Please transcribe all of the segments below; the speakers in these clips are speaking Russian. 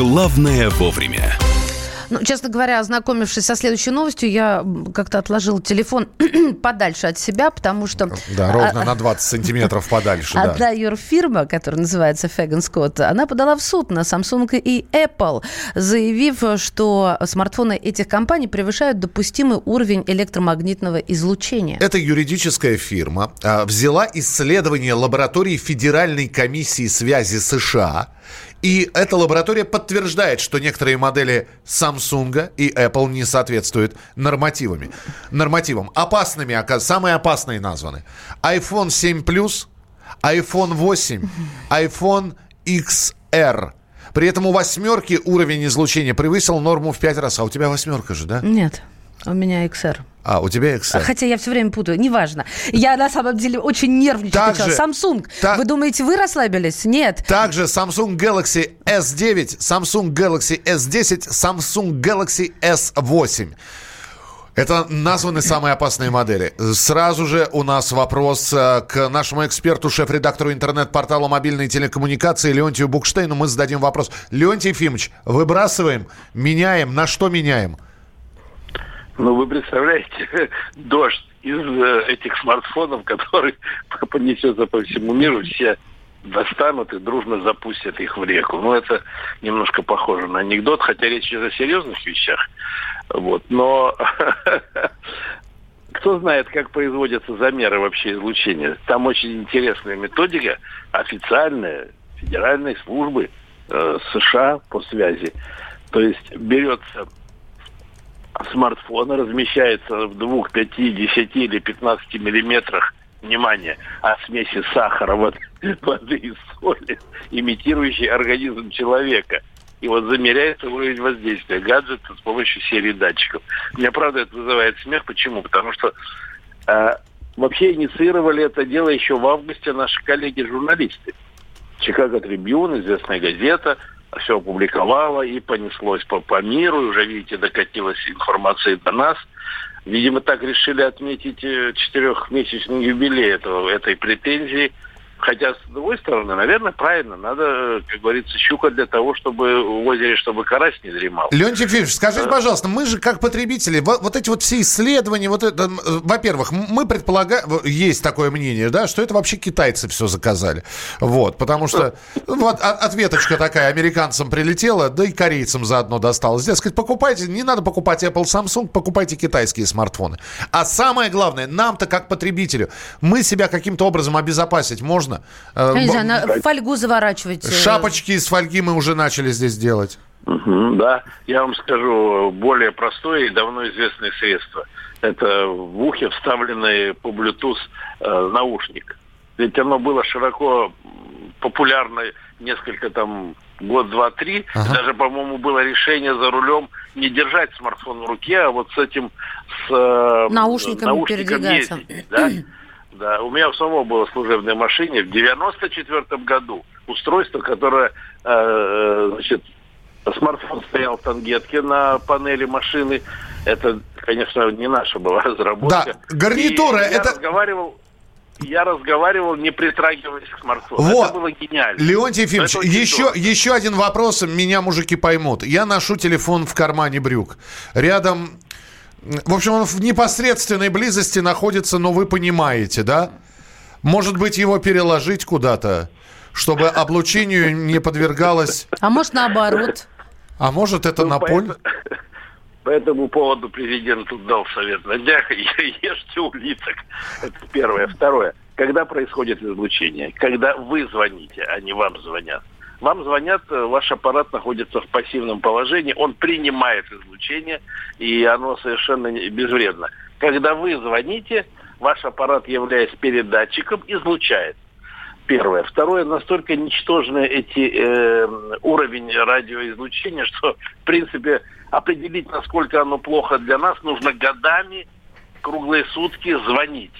Главное вовремя. Ну, честно говоря, ознакомившись со следующей новостью, я как-то отложил телефон подальше от себя, потому что... Да, ровно а, на 20 сантиметров подальше. Одна да. юрфирма, которая называется Фэган Скотт, она подала в суд на Samsung и Apple, заявив, что смартфоны этих компаний превышают допустимый уровень электромагнитного излучения. Эта юридическая фирма а, взяла исследование лаборатории Федеральной комиссии связи США и эта лаборатория подтверждает, что некоторые модели Samsung и Apple не соответствуют нормативами. нормативам. Опасными, самые опасные названы. iPhone 7 Plus, iPhone 8, iPhone XR. При этом у восьмерки уровень излучения превысил норму в пять раз. А у тебя восьмерка же, да? Нет. У меня XR. А, у тебя XR. Хотя я все время путаю, неважно. Я на самом деле очень нервничаю. Также, Samsung. Та... Вы думаете, вы расслабились? Нет. Также Samsung Galaxy S9, Samsung Galaxy S10, Samsung Galaxy S8. Это названы самые опасные модели. Сразу же у нас вопрос э, к нашему эксперту, шеф-редактору интернет-портала мобильной телекоммуникации Леонтию Букштейну. Мы зададим вопрос. Леонтий Ефимович, выбрасываем, меняем, на что меняем? Ну, вы представляете, дождь из э, этих смартфонов, который понесется по всему миру, все достанут и дружно запустят их в реку. Ну, это немножко похоже на анекдот, хотя речь идет о серьезных вещах. Вот. Но кто знает, как производятся замеры вообще излучения. Там очень интересная методика, официальная, федеральной службы э, США по связи. То есть берется смартфона размещается в двух, пяти, десяти или пятнадцати миллиметрах внимание, от смеси сахара, воды, и соли, имитирующей организм человека. И вот замеряется уровень воздействия гаджета с помощью серии датчиков. Меня, правда, это вызывает смех. Почему? Потому что э, вообще инициировали это дело еще в августе наши коллеги-журналисты. Чикаго Трибюн, известная газета, все опубликовала и понеслось по, по миру. И уже, видите, докатилась информация до нас. Видимо, так решили отметить э, четырехмесячный юбилей этого, этой претензии – Хотя, с другой стороны, наверное, правильно. Надо, как говорится, щука для того, чтобы в озере, чтобы карась не дремал. Леонтий Ефимович, скажите, да. пожалуйста, мы же как потребители, вот, вот эти вот все исследования, вот это, во-первых, мы предполагаем, есть такое мнение, да, что это вообще китайцы все заказали. Вот, потому что вот ответочка такая американцам прилетела, да и корейцам заодно досталась. Дескать, покупайте, не надо покупать Apple, Samsung, покупайте китайские смартфоны. А самое главное, нам-то как потребителю, мы себя каким-то образом обезопасить можно можно? Я не знаю, на фольгу заворачивать. Э. Шапочки из фольги мы уже начали здесь делать. Угу, да, я вам скажу более простое и давно известное средство. Это в ухе вставленный по Bluetooth э, наушник. Ведь оно было широко популярно несколько там год, два, три. Ага. Даже, по-моему, было решение за рулем не держать смартфон в руке, а вот с этим с э, наушниками, наушником ездить. Да? да. У меня в самого было в служебной машине в 94 году устройство, которое, э, э, значит, смартфон стоял в тангетке на панели машины. Это, конечно, не наша была разработка. Да, гарнитура. И это... Я разговаривал я разговаривал, не притрагиваясь к смартфону. Вот. Это было гениально. Леонтий Ефимович, еще, еще один вопрос, меня мужики поймут. Я ношу телефон в кармане брюк. Рядом в общем, он в непосредственной близости находится, но вы понимаете, да? Может быть, его переложить куда-то, чтобы облучению не подвергалось... А может, наоборот? А может, это ну, на поле? По этому поводу президент тут дал совет на днях, ешьте улиток. Это первое. Второе. Когда происходит излучение? Когда вы звоните, а не вам звонят. Вам звонят, э, ваш аппарат находится в пассивном положении, он принимает излучение, и оно совершенно безвредно. Когда вы звоните, ваш аппарат, являясь передатчиком, излучает. Первое. Второе, настолько ничтожны эти э, уровень радиоизлучения, что, в принципе, определить, насколько оно плохо для нас, нужно годами, круглые сутки звонить.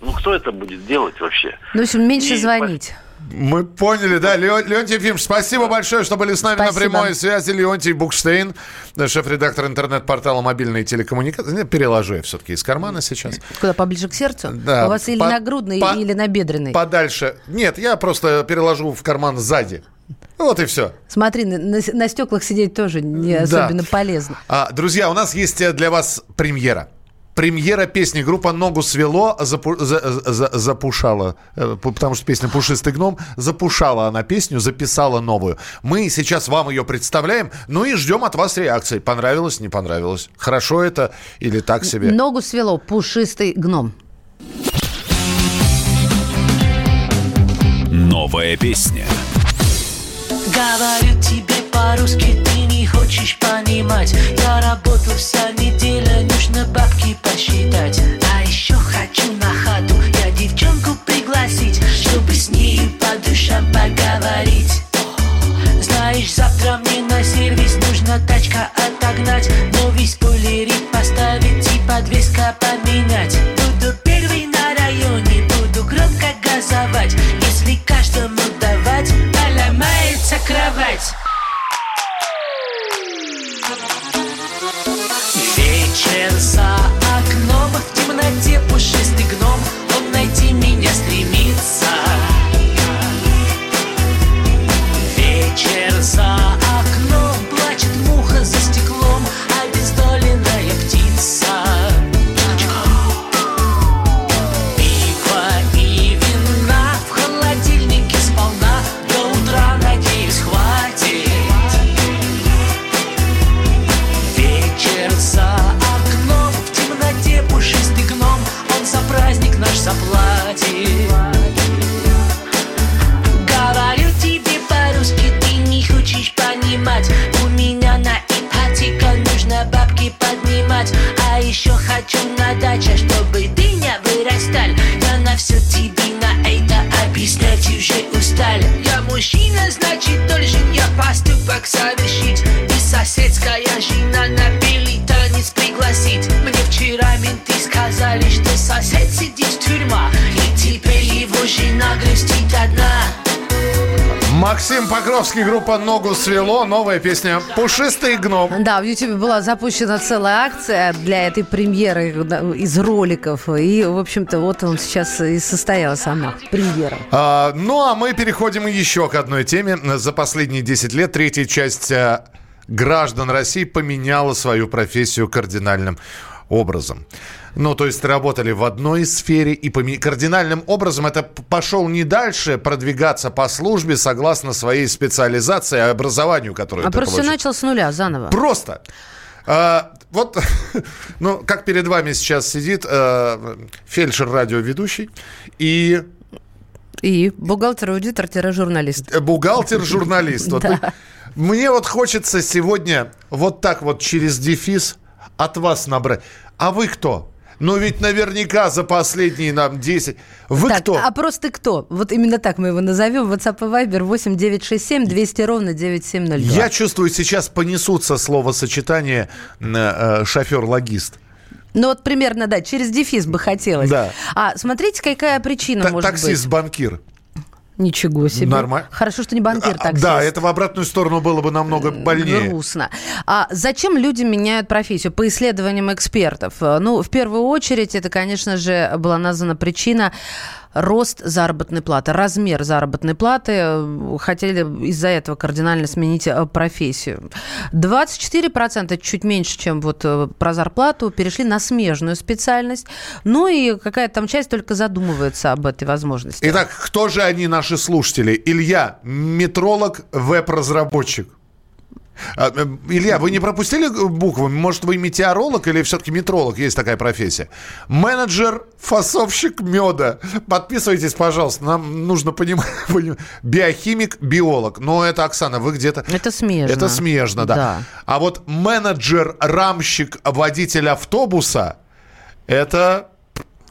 Ну, кто это будет делать вообще? Ну, в общем, меньше и звонить. Мы поняли, да. Леон, Леонтий Ефимович, спасибо большое, что были с нами спасибо. на прямой связи. Леонтий Букштейн, шеф-редактор интернет-портала мобильной телекоммуникации. Переложу я все-таки из кармана сейчас. Куда, поближе к сердцу? Да. У вас или по, нагрудный, по, или набедренный? Подальше. Нет, я просто переложу в карман сзади. Вот и все. Смотри, на, на, на стеклах сидеть тоже не особенно да. полезно. А, друзья, у нас есть для вас премьера премьера песни. Группа «Ногу свело» запу, за, за, запушала, э, потому что песня «Пушистый гном», запушала она песню, записала новую. Мы сейчас вам ее представляем, ну и ждем от вас реакции. Понравилось, не понравилось? Хорошо это или так себе? «Ногу свело», «Пушистый гном». Новая песня. Говорю тебе по-русски, ты не хочешь понимать Я работал вся бабки Покровский, группа «Ногу свело». Новая песня «Пушистый гном». Да, в Ютубе была запущена целая акция для этой премьеры из роликов. И, в общем-то, вот он сейчас и состоялась сама премьера. А, ну, а мы переходим еще к одной теме. За последние 10 лет третья часть а, граждан России поменяла свою профессию кардинальным образом. Ну, то есть работали в одной сфере и поме... кардинальным образом это пошел не дальше продвигаться по службе согласно своей специализации, а образованию, которое А ты просто получил. начал с нуля, заново. Просто. А, вот, ну, как перед вами сейчас сидит э, фельдшер-радиоведущий и И бухгалтер-аудитор-журналист. э, бухгалтер-журналист. Вот Да. Мне вот хочется сегодня вот так вот через дефис от вас набрать. А вы кто? Ну ведь наверняка за последние нам 10. Вы так, кто? а просто кто? Вот именно так мы его назовем. WhatsApp и Viber 8 967 200 ровно 9702. Я чувствую, сейчас понесутся словосочетание э, э, шофер-логист. Ну вот примерно, да, через дефис бы хотелось. Да. А смотрите, какая причина Та- может Таксист-банкир. быть. Ничего себе. Нормально. Хорошо, что не банкир А, таксист. Да, это в обратную сторону было бы намного больнее. Грустно. А зачем люди меняют профессию? По исследованиям экспертов. Э, Ну, в первую очередь, это, конечно же, была названа причина рост заработной платы, размер заработной платы. Хотели из-за этого кардинально сменить э, профессию. 24%, чуть меньше, чем вот э, про зарплату, перешли на смежную специальность. Ну и какая-то там часть только задумывается об этой возможности. Итак, кто же они, наши слушатели? Илья, метролог, веб-разработчик. А, э, Илья, вы не пропустили буквы? Может, вы метеоролог или все-таки метролог? Есть такая профессия. Менеджер, фасовщик меда. Подписывайтесь, пожалуйста. Нам нужно понимать. поним- Биохимик, биолог. Но это, Оксана, вы где-то... Это смежно. Это смежно, да. Да. А вот менеджер, рамщик, водитель автобуса, это...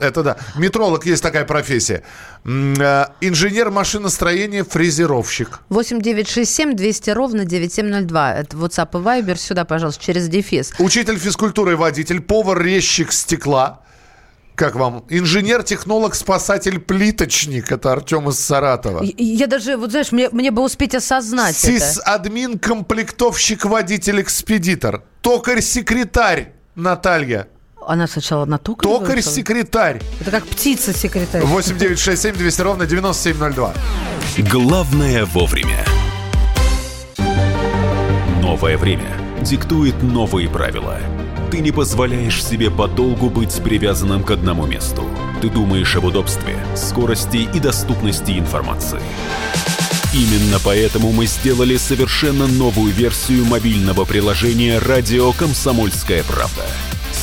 Это да. Метролог есть такая профессия. Э, Инженер машиностроения, фрезеровщик. 8 967 200 ровно 9702. Это WhatsApp и Viber. Сюда, пожалуйста, через дефис. Учитель физкультуры и водитель, повар, резчик стекла. Как вам? Инженер, технолог, спасатель, плиточник. Это Артем из Саратова. И Я даже, вот знаешь, мне, мне бы успеть осознать это. Сис-админ, комплектовщик, водитель, экспедитор. Токарь-секретарь Наталья. Она сначала на токарь? Токарь-секретарь. Это как птица-секретарь. 8 9 6 7 200 ровно 9702. Главное вовремя. Новое время диктует новые правила. Ты не позволяешь себе подолгу быть привязанным к одному месту. Ты думаешь об удобстве, скорости и доступности информации. Именно поэтому мы сделали совершенно новую версию мобильного приложения «Радио Комсомольская правда».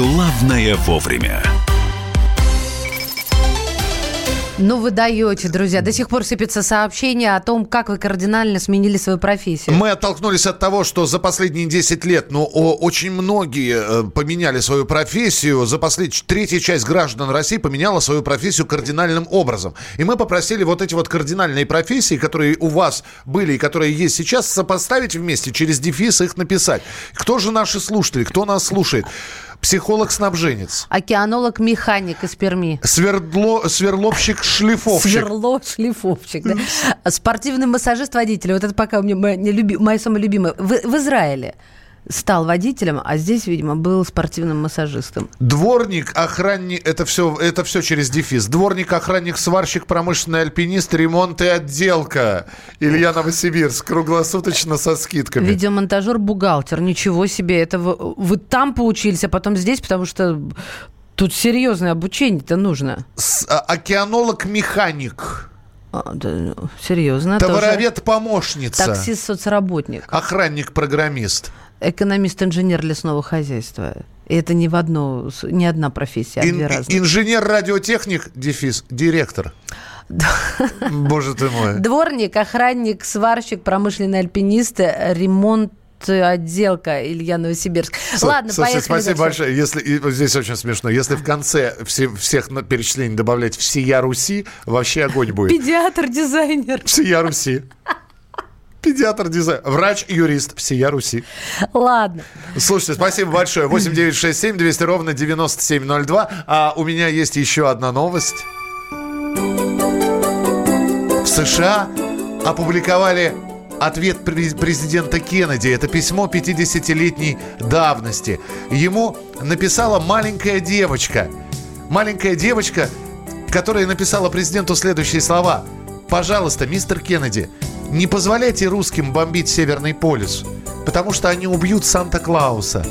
«Главное вовремя». Ну, вы даете, друзья. До сих пор сыпется сообщение о том, как вы кардинально сменили свою профессию. Мы оттолкнулись от того, что за последние 10 лет, ну, о, очень многие э, поменяли свою профессию. За последние... Третья часть граждан России поменяла свою профессию кардинальным образом. И мы попросили вот эти вот кардинальные профессии, которые у вас были и которые есть сейчас, сопоставить вместе, через дефис их написать. Кто же наши слушатели? Кто нас слушает? Психолог-снабженец. Океанолог-механик из Перми. Свердло, сверловщик-шлифовщик. Сверло-шлифовщик, да. Спортивный массажист-водитель. Вот это пока у меня моя, люби, моя самая любимая. В, в Израиле стал водителем, а здесь, видимо, был спортивным массажистом. Дворник, охранник, это все, это все через дефис. Дворник, охранник, сварщик, промышленный альпинист, ремонт и отделка. Илья Новосибирск, круглосуточно со скидками. Видеомонтажер, бухгалтер. Ничего себе, это вы, вы там поучились, а потом здесь, потому что тут серьезное обучение-то нужно. С, а, океанолог-механик. А, да, серьезно. Товаровед-помощница. Таксист-соцработник. Охранник-программист. Экономист-инженер лесного хозяйства. И это не в одно, не одна профессия, а Ин- две разные. Инженер-радиотехник, дефис, директор. Боже ты мой. Дворник, охранник, сварщик, промышленный альпинист, ремонт отделка Илья Новосибирск. Ладно, Слушайте, поехали спасибо дальше. большое. Если, и здесь очень смешно. Если в конце все, всех перечислений добавлять «всея Руси», вообще огонь будет. Педиатр, дизайнер. Всея Руси. Педиатр, дизайн, врач, юрист, всея Руси. Ладно. Слушайте, спасибо большое. 8967 200 ровно 9702. А у меня есть еще одна новость. В США опубликовали ответ през- президента Кеннеди. Это письмо 50-летней давности. Ему написала маленькая девочка. Маленькая девочка, которая написала президенту следующие слова. «Пожалуйста, мистер Кеннеди, не позволяйте русским бомбить Северный полюс, потому что они убьют Санта-Клауса».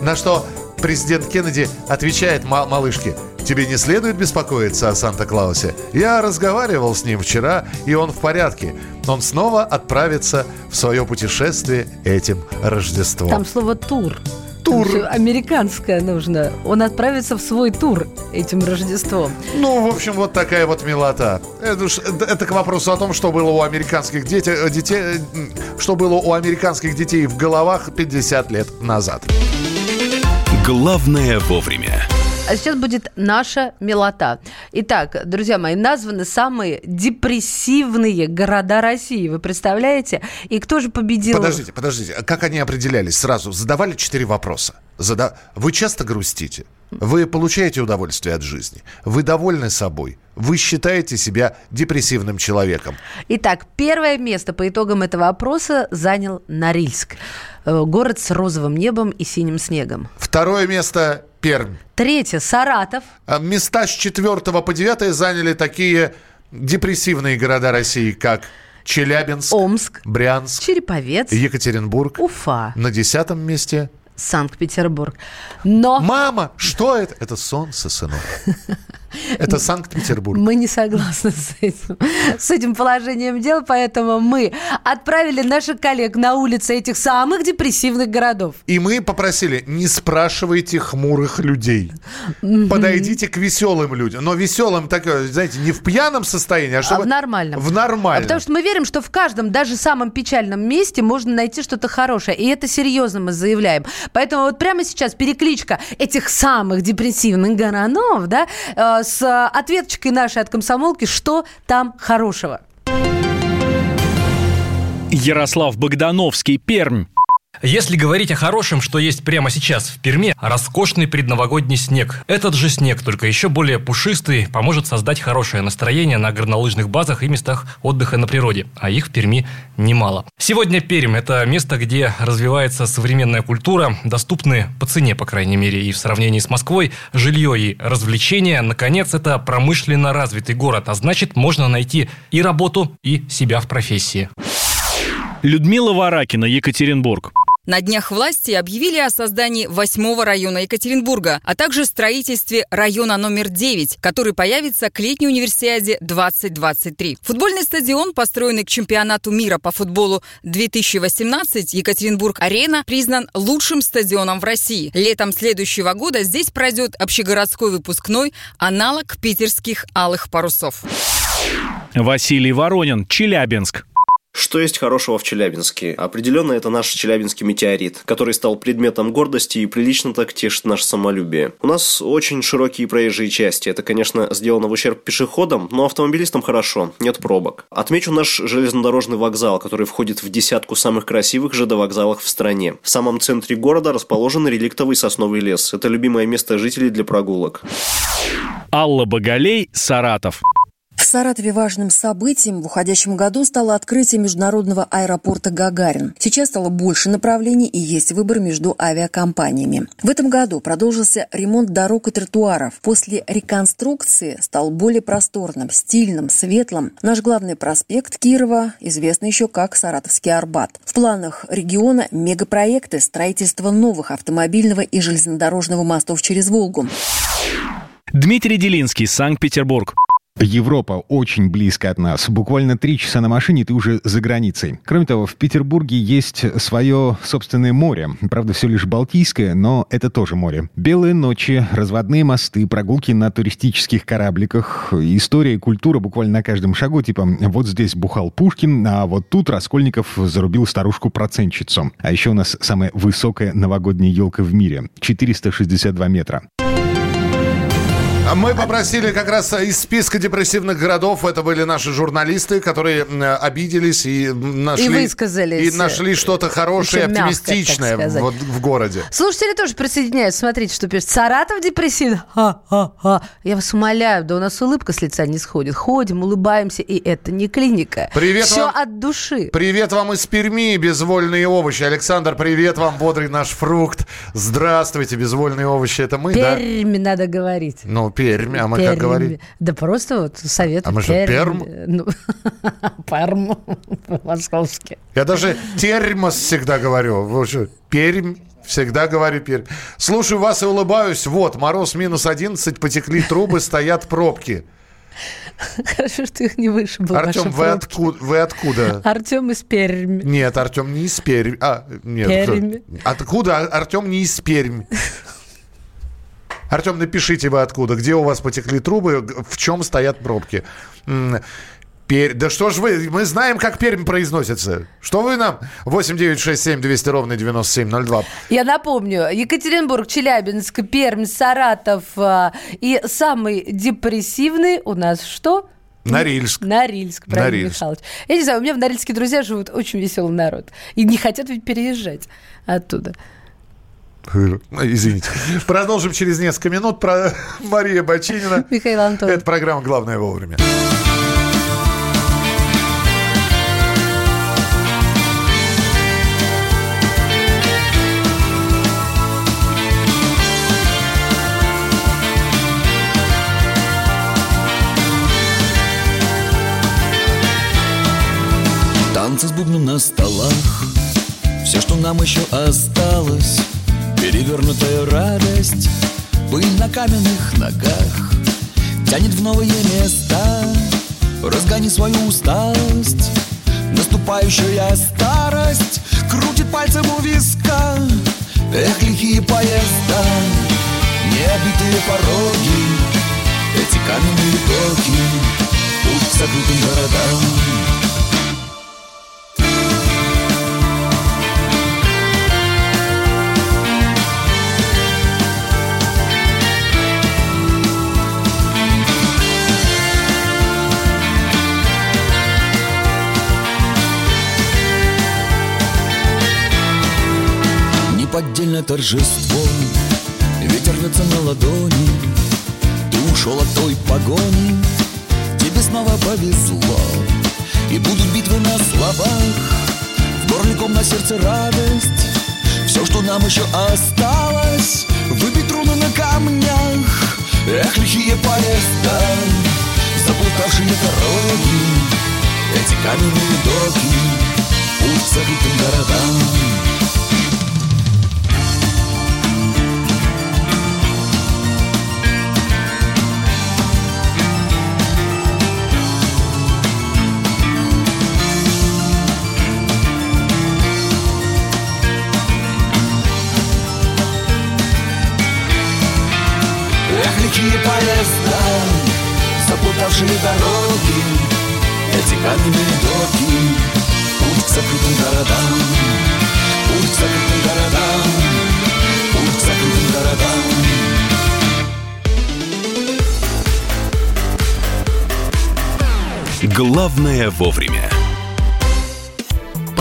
На что президент Кеннеди отвечает ма- малышке, «Тебе не следует беспокоиться о Санта-Клаусе. Я разговаривал с ним вчера, и он в порядке. Он снова отправится в свое путешествие этим Рождеством». Там слово тур. Тур. Всё американское нужно. Он отправится в свой тур этим Рождеством. Ну, в общем, вот такая вот милота. Это, уж- это- это к вопросу о том, что было у американских детей, э, детей, э, м, что было у американских детей в головах 50 лет назад. Главное вовремя. А сейчас будет наша милота. Итак, друзья мои, названы самые депрессивные города России. Вы представляете? И кто же победил? Подождите, подождите. Как они определялись? Сразу задавали четыре вопроса. Зада... Вы часто грустите? Вы получаете удовольствие от жизни? Вы довольны собой? Вы считаете себя депрессивным человеком? Итак, первое место по итогам этого опроса занял Норильск. Э, Город с розовым небом и синим снегом. Второе место – Пермь. Третье – Саратов. А Места с 4 по 9 заняли такие депрессивные города России, как Челябинск, Омск. Брянск, Череповец. Екатеринбург. Уфа. На десятом месте Санкт-Петербург. Но Мама, что это? Это солнце, сынок. Это Санкт-Петербург. мы не согласны с этим, с этим положением дел, поэтому мы отправили наших коллег на улицы этих самых депрессивных городов. И мы попросили, не спрашивайте хмурых людей. Подойдите к веселым людям. Но веселым, так, знаете, не в пьяном состоянии, а А чтобы... в нормальном. В А нормальном. Потому что мы верим, что в каждом, даже самом печальном месте можно найти что-то хорошее. И это серьезно мы заявляем. Поэтому вот прямо сейчас перекличка этих самых депрессивных городов, да, э, с э, ответочкой нашей от комсомолки, что там хорошего. Ярослав Богдановский, Пермь. Если говорить о хорошем, что есть прямо сейчас в Перми, роскошный предновогодний снег. Этот же снег, только еще более пушистый, поможет создать хорошее настроение на горнолыжных базах и местах отдыха на природе. А их в Перми немало. Сегодня Пермь – это место, где развивается современная культура, доступны по цене, по крайней мере, и в сравнении с Москвой, жилье и развлечения. Наконец, это промышленно развитый город, а значит, можно найти и работу, и себя в профессии. Людмила Варакина, Екатеринбург. На днях власти объявили о создании восьмого района Екатеринбурга, а также строительстве района номер 9, который появится к летней универсиаде 2023. Футбольный стадион, построенный к чемпионату мира по футболу 2018 Екатеринбург-Арена, признан лучшим стадионом в России. Летом следующего года здесь пройдет общегородской выпускной аналог питерских алых парусов. Василий Воронин, Челябинск. Что есть хорошего в Челябинске? Определенно это наш челябинский метеорит, который стал предметом гордости и прилично так тешит наше самолюбие. У нас очень широкие проезжие части. Это, конечно, сделано в ущерб пешеходам, но автомобилистам хорошо, нет пробок. Отмечу наш железнодорожный вокзал, который входит в десятку самых красивых ЖД-вокзалов в стране. В самом центре города расположен реликтовый сосновый лес. Это любимое место жителей для прогулок. Алла Боголей, Саратов. В Саратове важным событием в уходящем году стало открытие международного аэропорта «Гагарин». Сейчас стало больше направлений и есть выбор между авиакомпаниями. В этом году продолжился ремонт дорог и тротуаров. После реконструкции стал более просторным, стильным, светлым. Наш главный проспект Кирова известный еще как Саратовский Арбат. В планах региона мегапроекты строительства новых автомобильного и железнодорожного мостов через Волгу. Дмитрий Делинский, Санкт-Петербург. Европа очень близко от нас. Буквально три часа на машине, ты уже за границей. Кроме того, в Петербурге есть свое собственное море. Правда, все лишь Балтийское, но это тоже море. Белые ночи, разводные мосты, прогулки на туристических корабликах, история и культура буквально на каждом шагу. Типа, вот здесь бухал Пушкин, а вот тут Раскольников зарубил старушку-процентщицу. А еще у нас самая высокая новогодняя елка в мире. 462 метра. Мы попросили как раз из списка депрессивных городов, это были наши журналисты, которые обиделись и нашли, и высказались. И нашли что-то хорошее, Очень оптимистичное мягко, вот, в городе. Слушатели тоже присоединяются. Смотрите, что пишет. Саратов депрессивный? Ха-ха-ха. Я вас умоляю, да у нас улыбка с лица не сходит. Ходим, улыбаемся, и это не клиника. Привет Все вам, от души. Привет вам из Перми, безвольные овощи. Александр, привет вам, бодрый наш фрукт. Здравствуйте, безвольные овощи. Это мы, Перми да? надо говорить. Ну, Пермь, а мы Пермь. как говорим? Да просто вот совет. А мы что, Перм? Ну, Перм московский. Я даже термос всегда говорю. Пермь? Всегда говорю Пермь. Слушаю вас и улыбаюсь. Вот, мороз минус 11, потекли трубы, стоят пробки. Хорошо, что их не выше было. Артем, вы откуда, вы откуда? Артем из Перми. Нет, Артем не из Перми. А, нет. Перми. Откуда Артем не из Перми? Артем, напишите вы откуда, где у вас потекли трубы, в чем стоят пробки. Пер... Да что ж вы, мы знаем, как Пермь произносится. Что вы нам? 8 9 6 7 200 ровно 9702. Я напомню, Екатеринбург, Челябинск, Пермь, Саратов а, и самый депрессивный у нас что? Норильск. Норильск, правильно, Норильск. Михайлович. Я не знаю, у меня в Норильске друзья живут очень веселый народ. И не хотят ведь переезжать оттуда. Извините. Продолжим через несколько минут. Про Мария Бочинина. Михаил Антон. Это программа «Главное вовремя». Танцы с бубном на столах Все, что нам еще осталось Перевернутая радость Пыль на каменных ногах Тянет в новые места. Разгони свою усталость. Наступающая старость Крутит пальцем у виска. Эх, лихие поезда Необитые пороги Эти каменные доки Путь к закрытым городам неподдельное торжество Ветер рвется на ладони Ты ушел от той погони. Тебе снова повезло И будут битвы на словах. В горле на сердце радость. Все, что нам еще осталось Выбить руны на камнях. Эх, лихие поезда Заплутавшие дороги. Эти каменные доки Путь к забытым городам Лихие поезда Заплутавшие дороги Эти каменные доки Путь к закрытым городам Путь к закрытым городам Путь к закрытым городам Главное вовремя.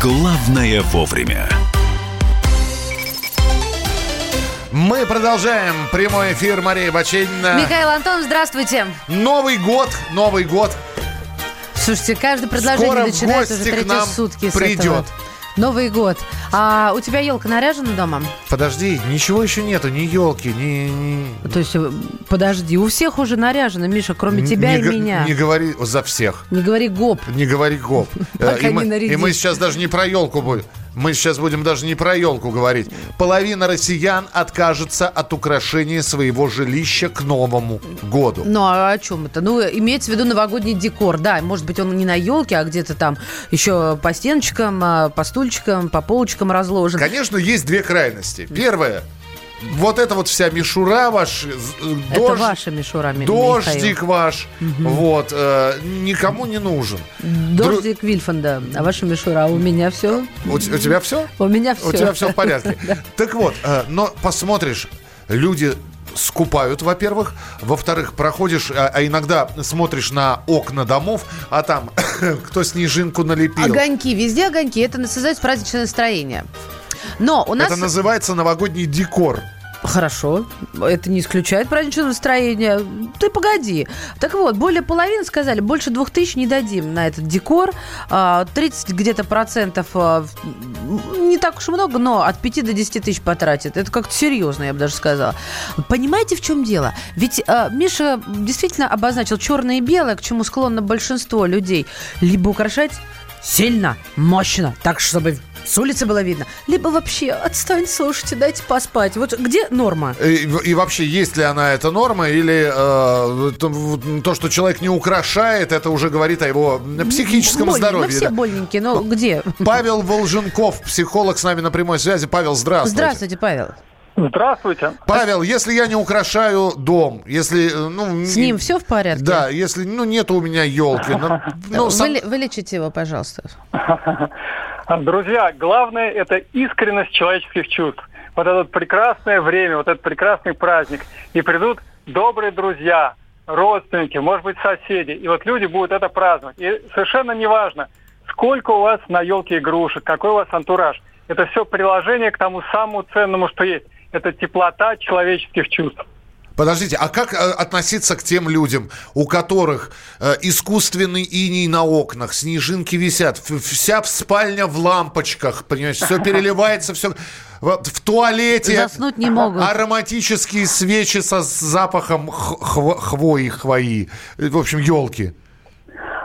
«Главное вовремя». Мы продолжаем прямой эфир Мария Баченина. Михаил Антон, здравствуйте. Новый год, Новый год. Слушайте, каждое предложение Скоро начинается уже нам сутки с придет. этого. Новый год. А у тебя елка наряжена дома? Подожди, ничего еще нету, ни елки, ни... ни- То есть, э, подожди, у всех уже наряжено, Миша, кроме тебя не и меня. Не говори за всех. Не говори гоп. Не говори гоп. Пока Э, и, мы, не нарядись. и мы сейчас даже не про елку будем. Мы сейчас будем даже не про елку говорить. Половина россиян откажется от украшения своего жилища к Новому году. Ну, а о чем это? Ну, имеется в виду новогодний декор, да. Может быть, он не на елке, а где-то там еще по стеночкам, а, по стульчикам, по полочкам разложен. Конечно, есть две крайности. Первое. Вот это вот вся мишура ваш, э, Это дождь, ваша мишура, Ми- дождик Михаил. ваш, вот, э, никому не нужен. Дру- Дождик Вильфанда, а ваша мишура, у меня все. У, у тебя все? У меня все. У тебя все в порядке. Так вот, э, но посмотришь, люди скупают, во-первых. Во-вторых, проходишь, а, а иногда смотришь на окна домов, а там кто снежинку налепил. Огоньки, везде огоньки. Это создает праздничное настроение. Но у нас... Это называется новогодний декор. Хорошо, это не исключает праздничное настроение. Ты погоди. Так вот, более половины сказали, больше двух тысяч не дадим на этот декор. А, 30 где-то процентов, а, не так уж много, но от 5 до 10 тысяч потратят. Это как-то серьезно, я бы даже сказала. Понимаете, в чем дело? Ведь а, Миша действительно обозначил черное и белое, к чему склонно большинство людей. Либо украшать сильно, мощно, так, чтобы с улицы было видно. Либо вообще, отстань, слушайте, дайте поспать. Вот где норма? И, и вообще, есть ли она эта норма, или э, то, то, что человек не украшает, это уже говорит о его психическом Больно. здоровье. Мы все да. больненькие, но где? Павел Волженков, психолог с нами на прямой связи. Павел, здравствуйте. Здравствуйте, Павел. Здравствуйте. Павел, если я не украшаю дом, если, э, ну... С ним все в порядке? Да, если, ну, нет у меня елки. Ну, ну, Вы- сам- Вылечите его, пожалуйста. Друзья, главное это искренность человеческих чувств. Вот это прекрасное время, вот этот прекрасный праздник. И придут добрые друзья, родственники, может быть, соседи. И вот люди будут это праздновать. И совершенно неважно, сколько у вас на елке игрушек, какой у вас антураж. Это все приложение к тому самому ценному, что есть. Это теплота человеческих чувств. Подождите, а как э, относиться к тем людям, у которых э, искусственный иней на окнах, снежинки висят, вся спальня в лампочках, понимаешь, все переливается, все в туалете Заснуть не могут. ароматические свечи со запахом хво- хвои, хвои, в общем, елки.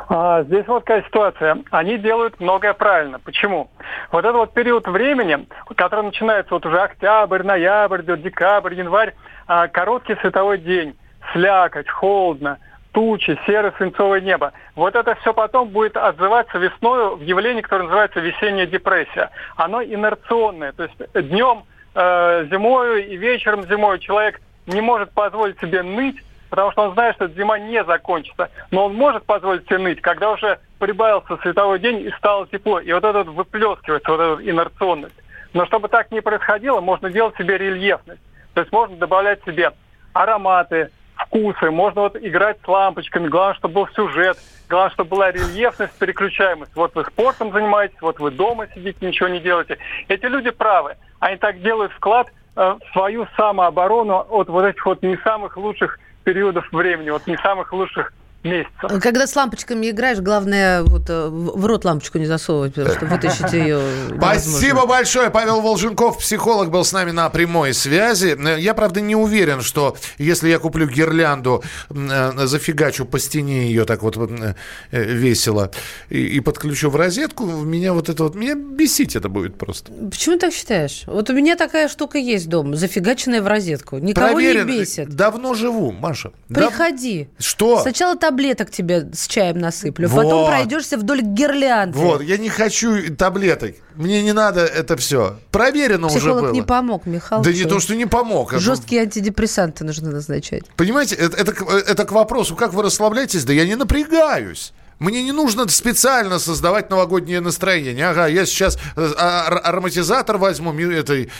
А, здесь вот какая ситуация. Они делают многое правильно. Почему? Вот этот вот период времени, который начинается вот уже октябрь, ноябрь, декабрь, январь, а, короткий световой день, слякоть, холодно, тучи, серое свинцовое небо. Вот это все потом будет отзываться весной в явлении, которое называется весенняя депрессия. Оно инерционное, то есть днем э, зимою и вечером зимой человек не может позволить себе ныть, потому что он знает, что зима не закончится. Но он может позволить себе ныть, когда уже прибавился световой день и стало тепло. И вот это вот выплескивается, вот эта инерционность. Но чтобы так не происходило, можно делать себе рельефность. То есть можно добавлять себе ароматы, вкусы, можно вот играть с лампочками. Главное, чтобы был сюжет, главное, чтобы была рельефность, переключаемость. Вот вы спортом занимаетесь, вот вы дома сидите, ничего не делаете. Эти люди правы. Они так делают вклад э, в свою самооборону от вот этих вот не самых лучших периодов времени, от не самых лучших месяца. Когда с лампочками играешь, главное вот э, в рот лампочку не засовывать, потому что вытащить ее Спасибо большое. Павел Волженков, психолог, был с нами на прямой связи. Э, Я, правда, не уверен, что если я куплю гирлянду, э, зафигачу по стене ее так вот э, э, весело и, и подключу в розетку, меня вот это вот, меня бесить это будет просто. Почему ты так считаешь? Вот у меня такая штука есть дома, зафигаченная в розетку. Никого Проверен. не бесит. Давно живу, Маша. Приходи. Что? Сначала таблеток тебе с чаем насыплю, Вот. потом пройдешься вдоль гирлянды. Вот, я не хочу таблеток. Мне не надо это все. Проверено уже Психолог было. не помог, Михаил. Да не то, что не помог. а Жесткие антидепрессанты нужно назначать. Понимаете, это, это, к- это к вопросу, как вы расслабляетесь? Да я не напрягаюсь. Мне не нужно специально создавать новогоднее настроение. Ага, я сейчас э, а- ар- ароматизатор возьму, этой,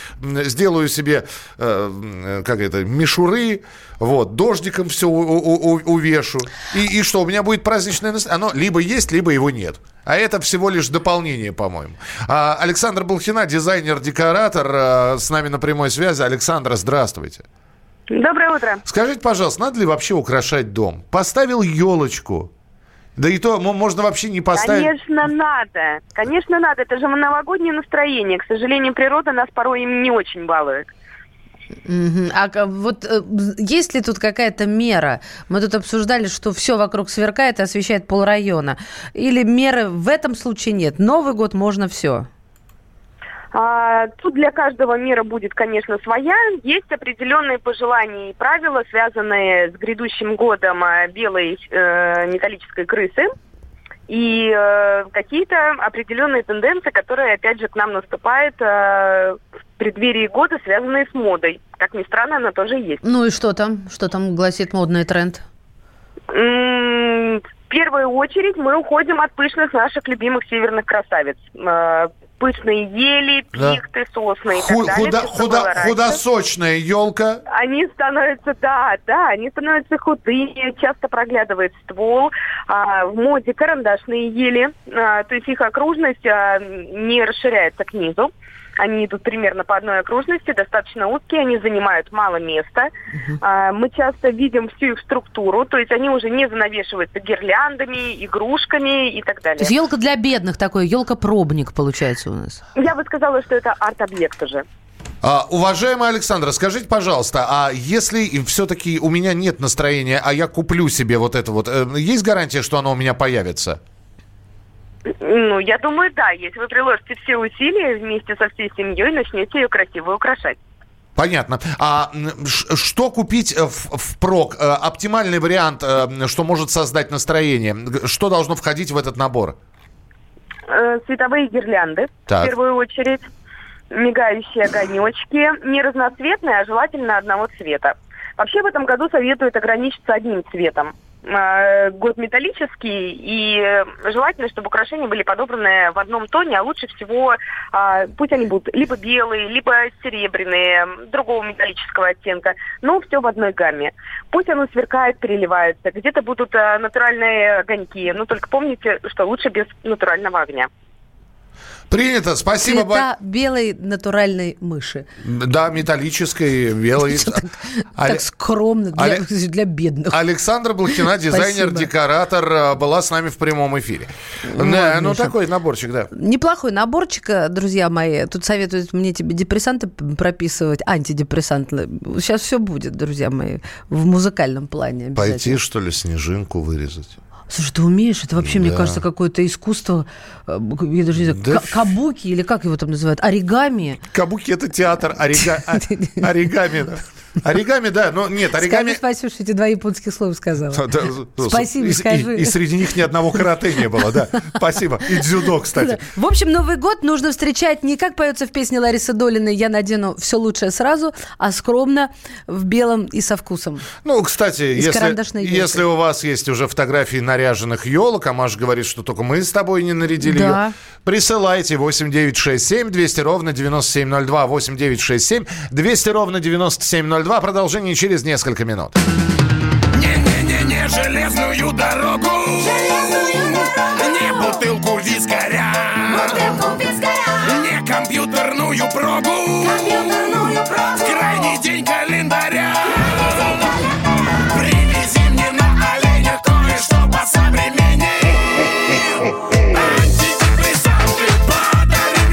сделаю себе, э, как это, мишуры, вот, дождиком все увешу. И, и что, у меня будет праздничное настроение? Оно либо есть, либо его нет. А это всего лишь дополнение, по-моему. А, Александр Болхина, дизайнер-декоратор, э, с нами на прямой связи. Александра, здравствуйте. Доброе утро. Скажите, пожалуйста, надо ли вообще украшать дом? Поставил елочку. Да и то мо- можно вообще не поставить. Конечно, надо. Конечно, надо. Это же новогоднее настроение. К сожалению, природа нас порой им не очень балует. А вот э, есть ли тут какая-то мера? Мы тут обсуждали, что все вокруг сверкает и освещает полрайона. Или меры в этом случае нет? Новый год можно все. А, тут для каждого мира будет, конечно, своя. Есть определенные пожелания и правила, связанные с грядущим годом а, белой э, металлической крысы. И э, какие-то определенные тенденции, которые, опять же, к нам наступают э, в преддверии года, связанные с модой. Как ни странно, она тоже есть. Ну и что там? Что там гласит модный тренд? Первую очередь мы уходим от пышных наших любимых северных красавиц. Э, Пышные ели, Да. пихты, сосны и Ху- так далее. худо- худо- худосочная елка. Они становятся, да, да, они становятся худые, часто проглядывает ствол. А, в моде карандашные ели, а, то есть их окружность а, не расширяется к низу. Они идут примерно по одной окружности, достаточно узкие, они занимают мало места. А, мы часто видим всю их структуру, то есть они уже не занавешиваются гирляндами, игрушками и так далее. То есть елка для бедных такой, елка-пробник получается у нас. Я бы сказала, что это арт-объект уже. А, уважаемая Александра, скажите, пожалуйста, а если все-таки у меня нет настроения, а я куплю себе вот это вот, э, есть гарантия, что оно у меня появится? Ну, я думаю, да, если вы приложите все усилия вместе со всей семьей, начнете ее красиво украшать. Понятно. А что купить э, в, впрок? Э, Оптимальный вариант, э, что может создать настроение? Что должно входить в этот набор? Световые гирлянды, Так. в первую очередь, мигающие огонечки, не разноцветные, а желательно одного цвета. Вообще в этом году советуют ограничиться одним цветом. Э, Год металлический, и э, желательно, чтобы украшения были подобраны в одном тоне, а лучше всего, а, пусть они будут либо белые, либо серебряные, другого металлического оттенка, но все в одной гамме. Пусть оно сверкает, переливается, где-то будут э, натуральные огоньки, но только помните, что лучше без натурального огня. Принято, спасибо. бо- Цвета белой натуральной мыши. Да, металлической, белой. Так скромно для, Але- для бедных. Александра Блохина, дизайнер-декоратор, э, была с нами в прямом эфире. Вот, Да, ну Миша. такой наборчик, да. Неплохой наборчик, э, друзья мои. Тут советуют мне тебе депрессанты прописывать, антидепрессанты. Сейчас все будет, друзья мои, в музыкальном плане. Пойти, что ли, снежинку вырезать? Слушай, ты умеешь? Это вообще, мне Да. кажется, какое-то искусство, э, я даже не знаю, Да ка- кабуки или как его там называют, оригами. Кабуки это театр, орига- оригами. Да. Оригами, да, но нет, Скажи оригами... спасибо, что эти два японских слова сказала. Да, да, Спасибо, и, скажи. И, и среди них ни одного карате не было, да. Спасибо. И дзюдо, кстати. В общем, Новый год нужно встречать не как поется в песне Ларисы Долиной «Я надену все лучшее сразу», а скромно, в белом и со вкусом. Ну, кстати, если, если у вас есть уже фотографии наряженных елок, а Маша говорит, что только мы с тобой не нарядили Да. ее, присылайте 8967 200 ровно 9702 8967 200 ровно 9702. Продолжение через несколько минут. Не-не-не, железную дорогу. Не бутылку вискаря. Не компьютерную прогу В крайний день календаря. Привези мне на оленя кое-что посовременней. Антидепрессанты Подари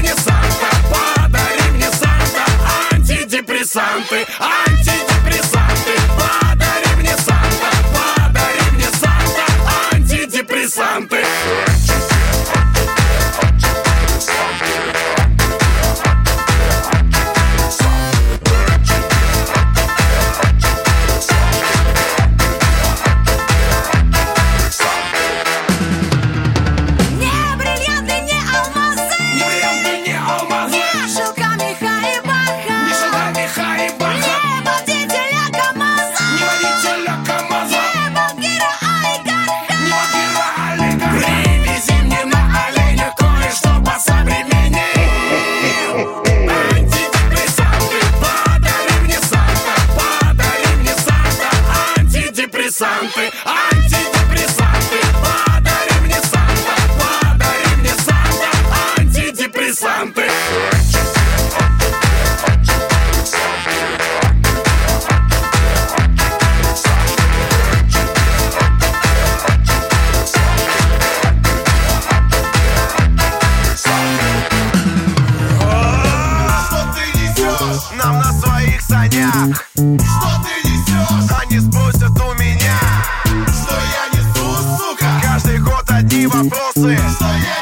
вопросы Что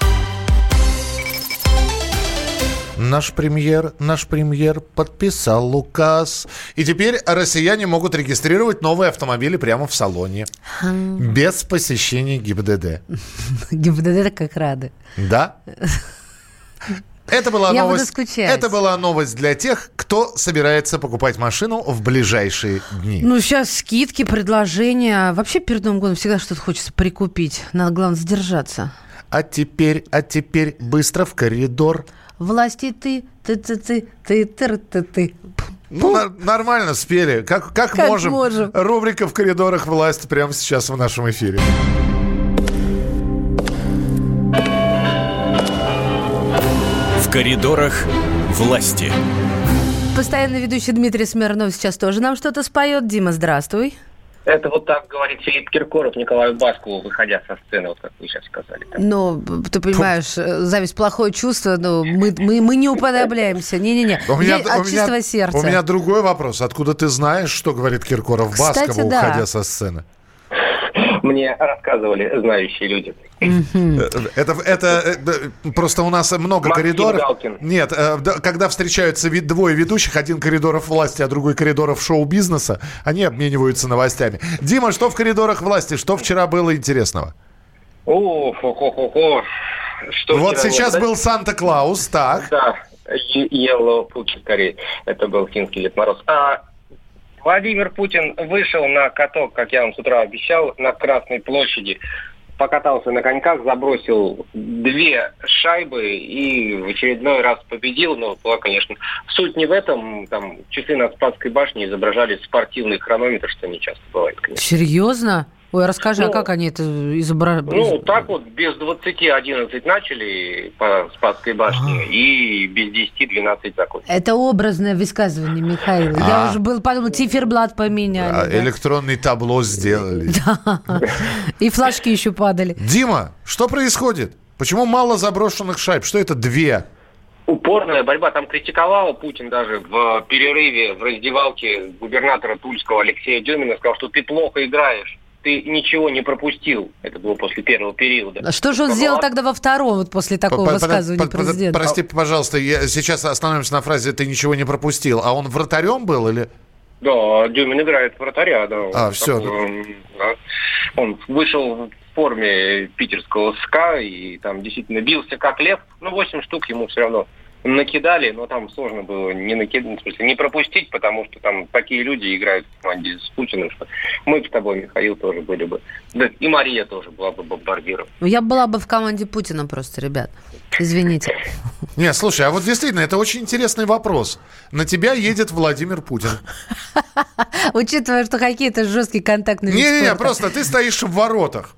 Наш премьер, наш премьер подписал указ. И теперь россияне могут регистрировать новые автомобили прямо в салоне. Без посещения ГИБДД. ГИБДД как рады. Да? Это была, Я новость, это была новость для тех, кто собирается покупать машину в ближайшие дни. Ну, сейчас скидки, предложения. Вообще перед Новым годом всегда что-то хочется прикупить. Надо, главное, сдержаться. А теперь, а теперь быстро в коридор. Власти ты, ты, ты, ты, ты, ты, ты, ты. Ну, нар- нормально спели. Как, как, Как можем. можем. Рубрика «В коридорах власти» прямо сейчас в нашем эфире. В коридорах власти. Постоянно ведущий Дмитрий Смирнов сейчас тоже нам что-то споет. Дима, здравствуй. Это вот так говорит Филипп Киркоров Николаю Баскову, выходя со сцены, вот как вы сейчас сказали. Ну, ты понимаешь, э, зависть плохое чувство, но мы, мы, мы не уподобляемся. Не-не-не. У меня, Я от у меня- чистого сердца. у меня другой вопрос. Откуда ты знаешь, что говорит Киркоров Кстати, Баскову, да. уходя со сцены? Мне рассказывали знающие люди. Э, Это, это э, просто у нас много Максим коридоров. Галкин. Нет, э, да, когда встречаются вид- двое ведущих, один коридоров власти, а другой коридоров шоу-бизнеса, они обмениваются новостями. Дима, что в коридорах власти? Что вчера было интересного? О, хо хо хо хо Что вот сейчас было, да? был Санта-Клаус, так. Да, Е- Yellow Пуки, скорее. Это был финский Дед Мороз. А Владимир Путин вышел на каток, как я вам с утра обещал, на Красной площади. Покатался на коньках, забросил две шайбы и в очередной раз победил. Но была, конечно, суть не в этом. Там часы на Спасской башне изображали спортивный хронометр, что не часто бывает, конечно. Серьезно? Ой, расскажи, а Ну, как они это изображают? Ну, так вот, без 20-11 начали по Спасской башне и без 10-12 закончили. Это образное высказывание, Михаил. Я А. уже был подумал, циферблат поменяли. А, да. Электронный табло сделали. И флажки еще падали. Дима, что происходит? Почему мало заброшенных шайб? Что это две? Упорная борьба. Там критиковал Путин даже в перерыве в раздевалке губернатора Тульского Алексея Дюмина. Сказал, что ты плохо играешь. Ты ничего не пропустил. Это было после первого периода. А Что же он сделал тогда во втором, вот после такого По- высказывания по- по- президента? Прости, пожалуйста, я сейчас остановимся на фразе «ты ничего не пропустил». А он вратарем был или... Да, Дюмин играет вратаря, да. А, Он такой, да. Он вышел в форме питерского СКА и там действительно бился как лев. Ну, 8 штук ему все равно накидали, но там сложно было не накидать, в смысле, не пропустить, потому что там такие люди играют в команде с Путиным, что мы с тобой, Михаил, тоже были бы. Да, и Мария тоже была бы бомбардиром. Ну, Я была бы в команде Путина просто, ребят. Извините. Не, слушай, а вот действительно, это очень интересный вопрос. На тебя едет Владимир Путин. Учитывая, что жесткий контактный вид Не-не-не, просто ты стоишь в воротах.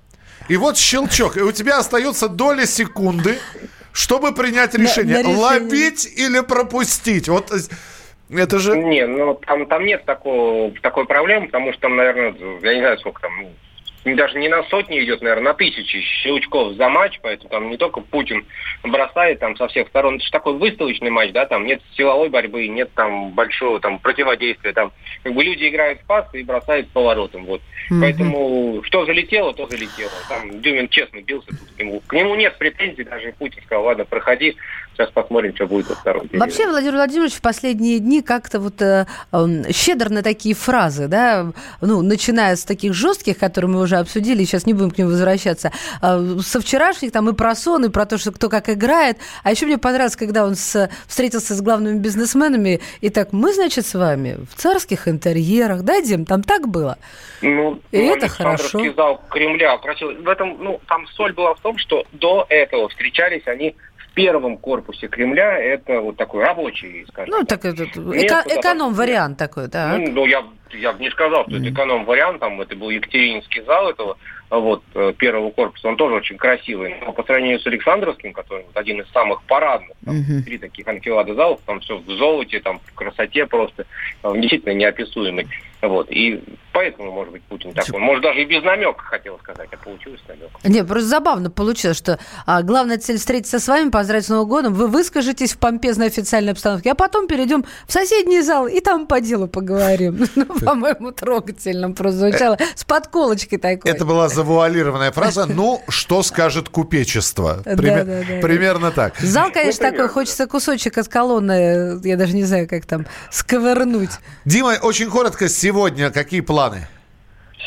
И вот щелчок, и у тебя остается доля секунды, чтобы принять решение, на решение. ловить или пропустить. Вот э, это же... Не, ну там, там нет такого, такой проблемы, потому что там, наверное, я не знаю, сколько там, ну, даже не на сотни идет, наверное, на тысячи щелчков за матч, поэтому там не только Путин бросает там со всех сторон. Это же такой выставочный матч, да, там нет силовой борьбы, нет там большого там противодействия, там как бы люди играют в пас и бросают по воротам, вот. Мгм. Поэтому что залетело, то залетело. Там Дюмин честно бился тут к нему. К нему нет претензий, даже Путин сказал, ладно, проходи, сейчас посмотрим, что будет во втором периоде. Вообще, Владимир Владимирович в последние дни как-то вот э, щедр на такие фразы, да, ну, начиная с таких жестких, которые мы уже обсудили, сейчас не будем к ним возвращаться, э, со вчерашних там и про сон, и про то, что кто как играет. А еще мне понравилось, когда он с- встретился с главными бизнесменами, и так, мы, значит, с вами в царских интерьерах, да, Дим, там так было? Ну, И ну, это хорошо. зал Кремля красивый. В этом, ну, там соль была в том, что до этого встречались они первом корпусе Кремля. Это вот такой рабочий, скажем. Ну, так это Место, эко- эконом-вариант такой, да. Ну, ну, я, я бы не сказал, что это эконом-вариант, там это был Екатерининский зал этого вот э, первого корпуса, он тоже очень красивый, но по сравнению с Александровским, который вот один из самых парадных, там, три таких анфилады залов, там все в золоте, там в красоте просто, э, действительно неописуемый, вот, и поэтому, может быть, Путин такой, может, даже и без намека хотел сказать, а получилось намек. Не, просто забавно получилось, что а, главная цель встретиться с вами, поздравить с Новым годом, вы выскажетесь в помпезной официальной обстановке, а потом перейдем в соседний зал и там по делу поговорим. Ну, по-моему, трогательно прозвучало. С подколочкой такой. Это была завуалированная фраза. Ну, что скажет купечество? Примерно так. Зал, конечно, такой, хочется кусочек от колонны, я даже не знаю, как там, сковырнуть. Дима, очень коротко, сегодня какие планы?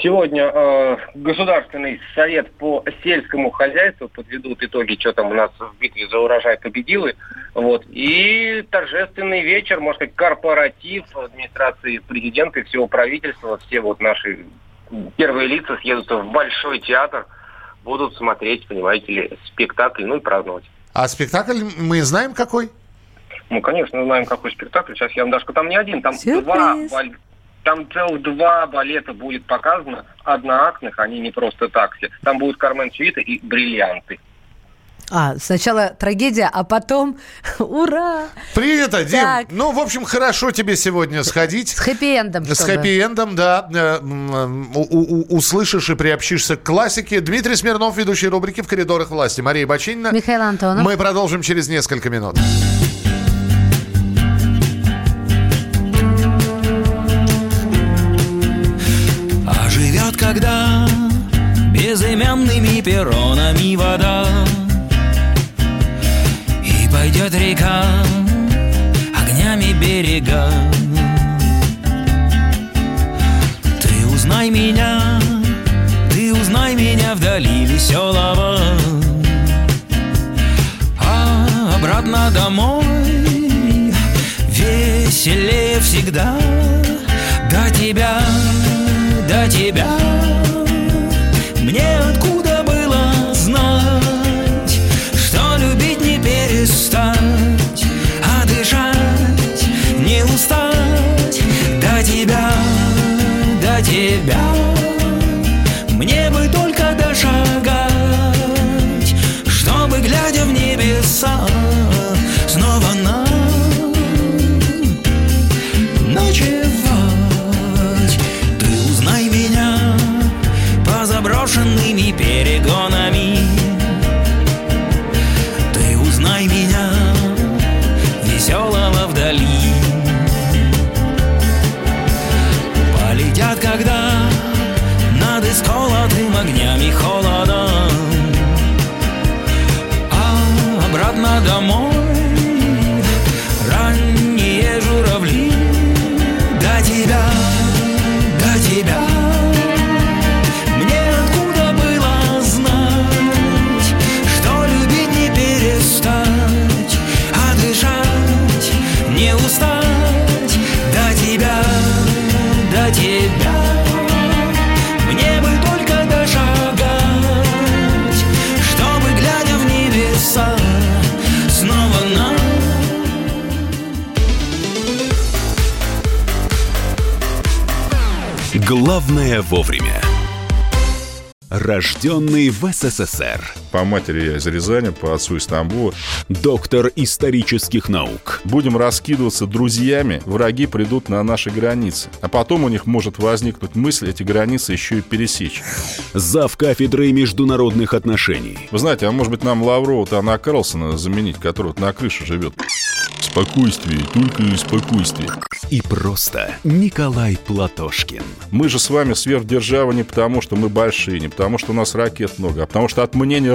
Сегодня э, Государственный совет по сельскому хозяйству подведут итоги, что там у нас в битве за урожай победилы. Вот. И торжественный вечер, может быть, корпоратив администрации президента и всего правительства. Все вот наши первые лица съедут в Большой театр, будут смотреть, понимаете ли, спектакль, ну и праздновать. А спектакль мы знаем какой? Ну, конечно, знаем, какой спектакль. Сейчас я вам даже... Там не один, там два... баль- Там целых два балета будет показано, одноактных, они не просто так все. Там будут Кармен Сюита и Бриллианты. А, сначала трагедия, а потом ура! Принято, Дим. Так. Ну, в общем, хорошо тебе сегодня сходить. С хэппи-эндом. С хэппи-эндом, да. Э, м, у- у- Услышишь и приобщишься к классике. Дмитрий Смирнов, ведущий рубрики «В коридорах власти». Мария Бочинина. Михаил Антонов. Мы продолжим через несколько минут. Когда безымянными перронами вода. И пойдет река огнями берега. Ты узнай меня, ты узнай меня вдали веселого. А обратно домой веселее всегда. До тебя, до тебя Главное вовремя. Рожденный в СССР. По матери я из Рязани, по отцу из Тамбова. Доктор исторических наук. Будем раскидываться друзьями, враги придут на наши границы. А потом у них может возникнуть мысль эти границы еще и пересечь. Зав кафедрой международных отношений. Вы знаете, а может быть нам Лаврова-то Анна Карлсона заменить, который вот на крыше живет? Спокойствие, только спокойствие. И просто Николай Платошкин. Мы же с вами сверхдержава не потому, что мы большие, не потому, что у нас ракет много, а потому что от мнения